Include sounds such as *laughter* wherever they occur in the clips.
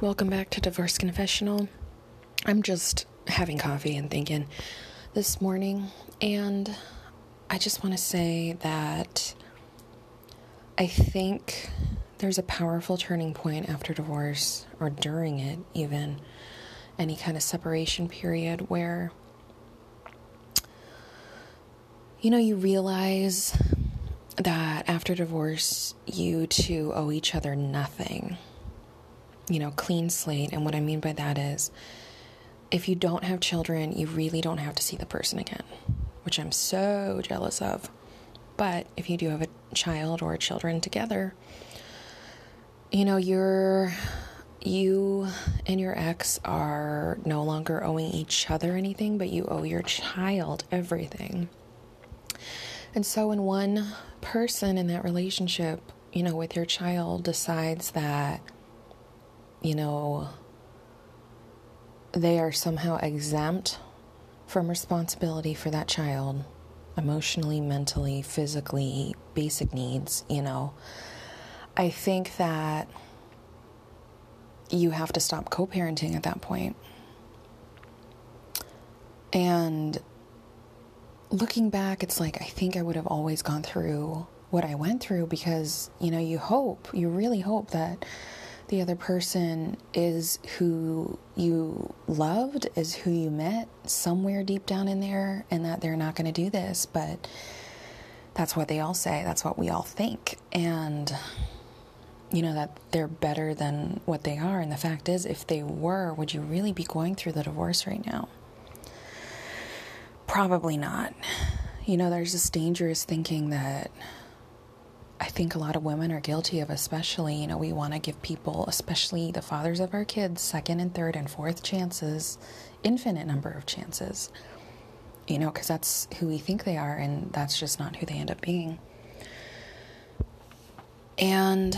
Welcome back to Divorce Confessional. I'm just having coffee and thinking this morning, and I just want to say that I think there's a powerful turning point after divorce, or during it, even any kind of separation period, where you know, you realize that after divorce, you two owe each other nothing you know, clean slate. And what I mean by that is if you don't have children, you really don't have to see the person again, which I'm so jealous of. But if you do have a child or children together, you know, you're you and your ex are no longer owing each other anything, but you owe your child everything. And so when one person in that relationship, you know, with your child decides that you know, they are somehow exempt from responsibility for that child emotionally, mentally, physically, basic needs, you know. I think that you have to stop co parenting at that point. And looking back, it's like I think I would have always gone through what I went through because, you know, you hope, you really hope that the other person is who you loved, is who you met somewhere deep down in there, and that they're not going to do this. But that's what they all say, that's what we all think. And, you know, that they're better than what they are. And the fact is, if they were, would you really be going through the divorce right now? Probably not. You know, there's this dangerous thinking that think a lot of women are guilty of, especially, you know, we want to give people, especially the fathers of our kids, second and third and fourth chances, infinite number of chances, you know, because that's who we think they are, and that's just not who they end up being. And,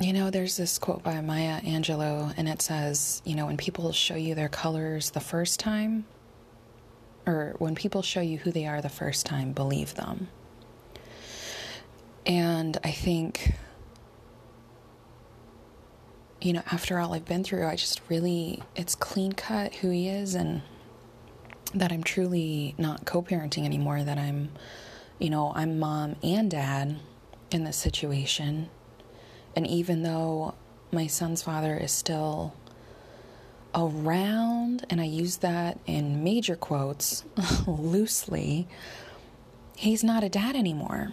you know, there's this quote by Maya Angelou, and it says, you know, when people show you their colors the first time, or when people show you who they are the first time, believe them. And I think, you know, after all I've been through, I just really, it's clean cut who he is and that I'm truly not co parenting anymore, that I'm, you know, I'm mom and dad in this situation. And even though my son's father is still around, and I use that in major quotes *laughs* loosely, he's not a dad anymore.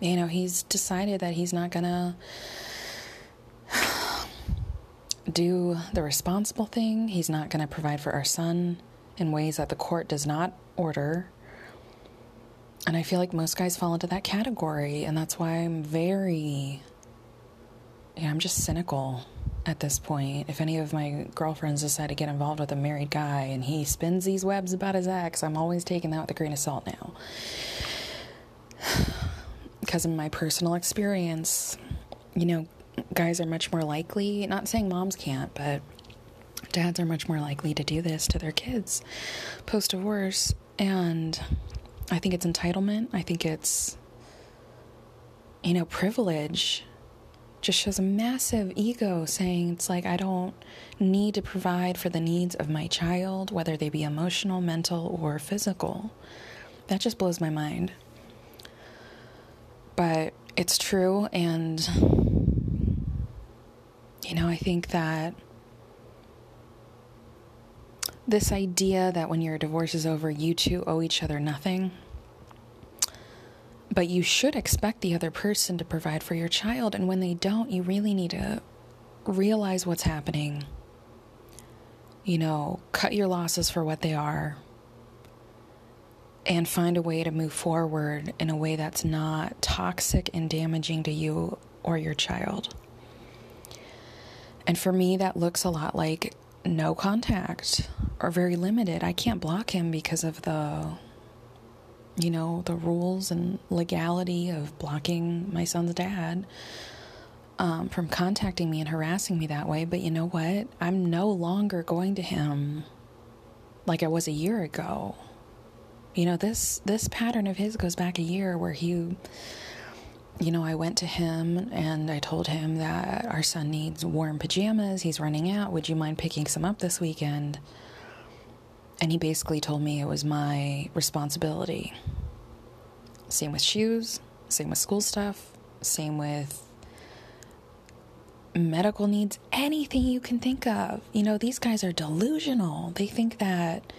You know, he's decided that he's not gonna *sighs* do the responsible thing. He's not gonna provide for our son in ways that the court does not order. And I feel like most guys fall into that category, and that's why I'm very, yeah, I'm just cynical at this point. If any of my girlfriends decide to get involved with a married guy and he spins these webs about his ex, I'm always taking that with a grain of salt now. *sighs* Because in my personal experience, you know, guys are much more likely, not saying moms can't, but dads are much more likely to do this to their kids post divorce. And I think it's entitlement. I think it's, you know, privilege just shows a massive ego saying it's like I don't need to provide for the needs of my child, whether they be emotional, mental, or physical. That just blows my mind. But it's true, and you know, I think that this idea that when your divorce is over, you two owe each other nothing but you should expect the other person to provide for your child. And when they don't, you really need to realize what's happening. You know, cut your losses for what they are and find a way to move forward in a way that's not toxic and damaging to you or your child. And for me, that looks a lot like no contact or very limited. I can't block him because of the you know, the rules and legality of blocking my son's dad um, from contacting me and harassing me that way. But you know what? I'm no longer going to him like I was a year ago. You know, this this pattern of his goes back a year where he you know, I went to him and I told him that our son needs warm pajamas. He's running out. Would you mind picking some up this weekend? And he basically told me it was my responsibility. Same with shoes, same with school stuff, same with medical needs, anything you can think of. You know, these guys are delusional. They think that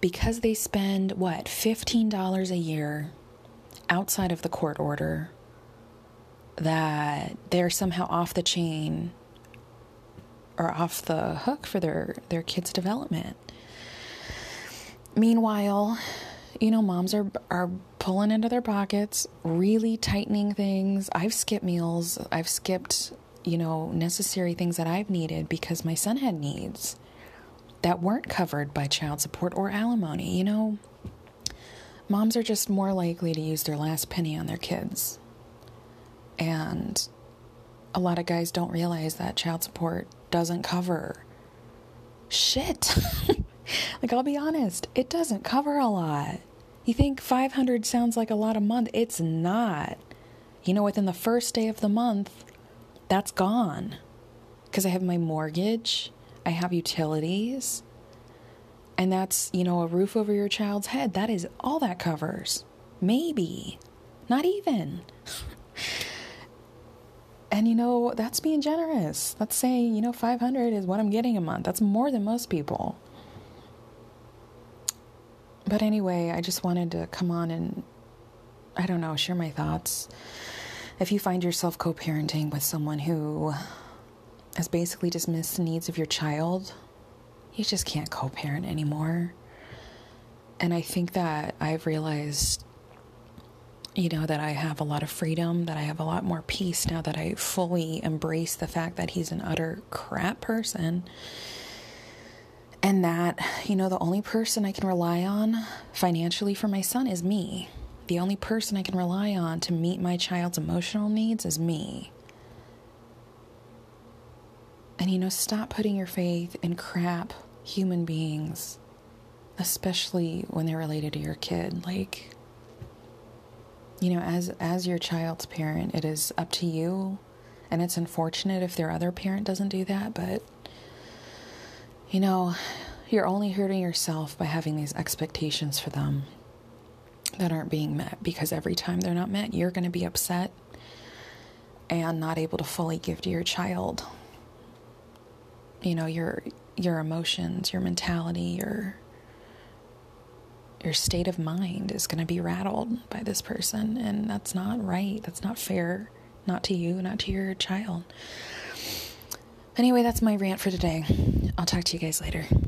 because they spend, what, $15 a year outside of the court order, that they're somehow off the chain or off the hook for their, their kids' development. Meanwhile, you know, moms are are pulling into their pockets, really tightening things. I've skipped meals. I've skipped you know, necessary things that I've needed because my son had needs that weren't covered by child support or alimony. You know, moms are just more likely to use their last penny on their kids. And a lot of guys don't realize that child support doesn't cover shit. *laughs* like, I'll be honest, it doesn't cover a lot. You think 500 sounds like a lot a month? It's not. You know, within the first day of the month, that's gone because I have my mortgage, I have utilities, and that's, you know, a roof over your child's head. That is all that covers. Maybe. Not even. *laughs* and you know, that's being generous. That's saying, you know, 500 is what I'm getting a month. That's more than most people. But anyway, I just wanted to come on and I don't know, share my thoughts if you find yourself co parenting with someone who has basically dismissed the needs of your child, you just can't co parent anymore. And I think that I've realized, you know, that I have a lot of freedom, that I have a lot more peace now that I fully embrace the fact that he's an utter crap person. And that, you know, the only person I can rely on financially for my son is me. The only person I can rely on to meet my child's emotional needs is me. And you know, stop putting your faith in crap human beings, especially when they're related to your kid. Like, you know, as as your child's parent, it is up to you, and it's unfortunate if their other parent doesn't do that, but you know, you're only hurting yourself by having these expectations for them that aren't being met because every time they're not met, you're going to be upset and not able to fully give to your child. You know, your your emotions, your mentality, your your state of mind is going to be rattled by this person and that's not right. That's not fair, not to you, not to your child. Anyway, that's my rant for today. I'll talk to you guys later.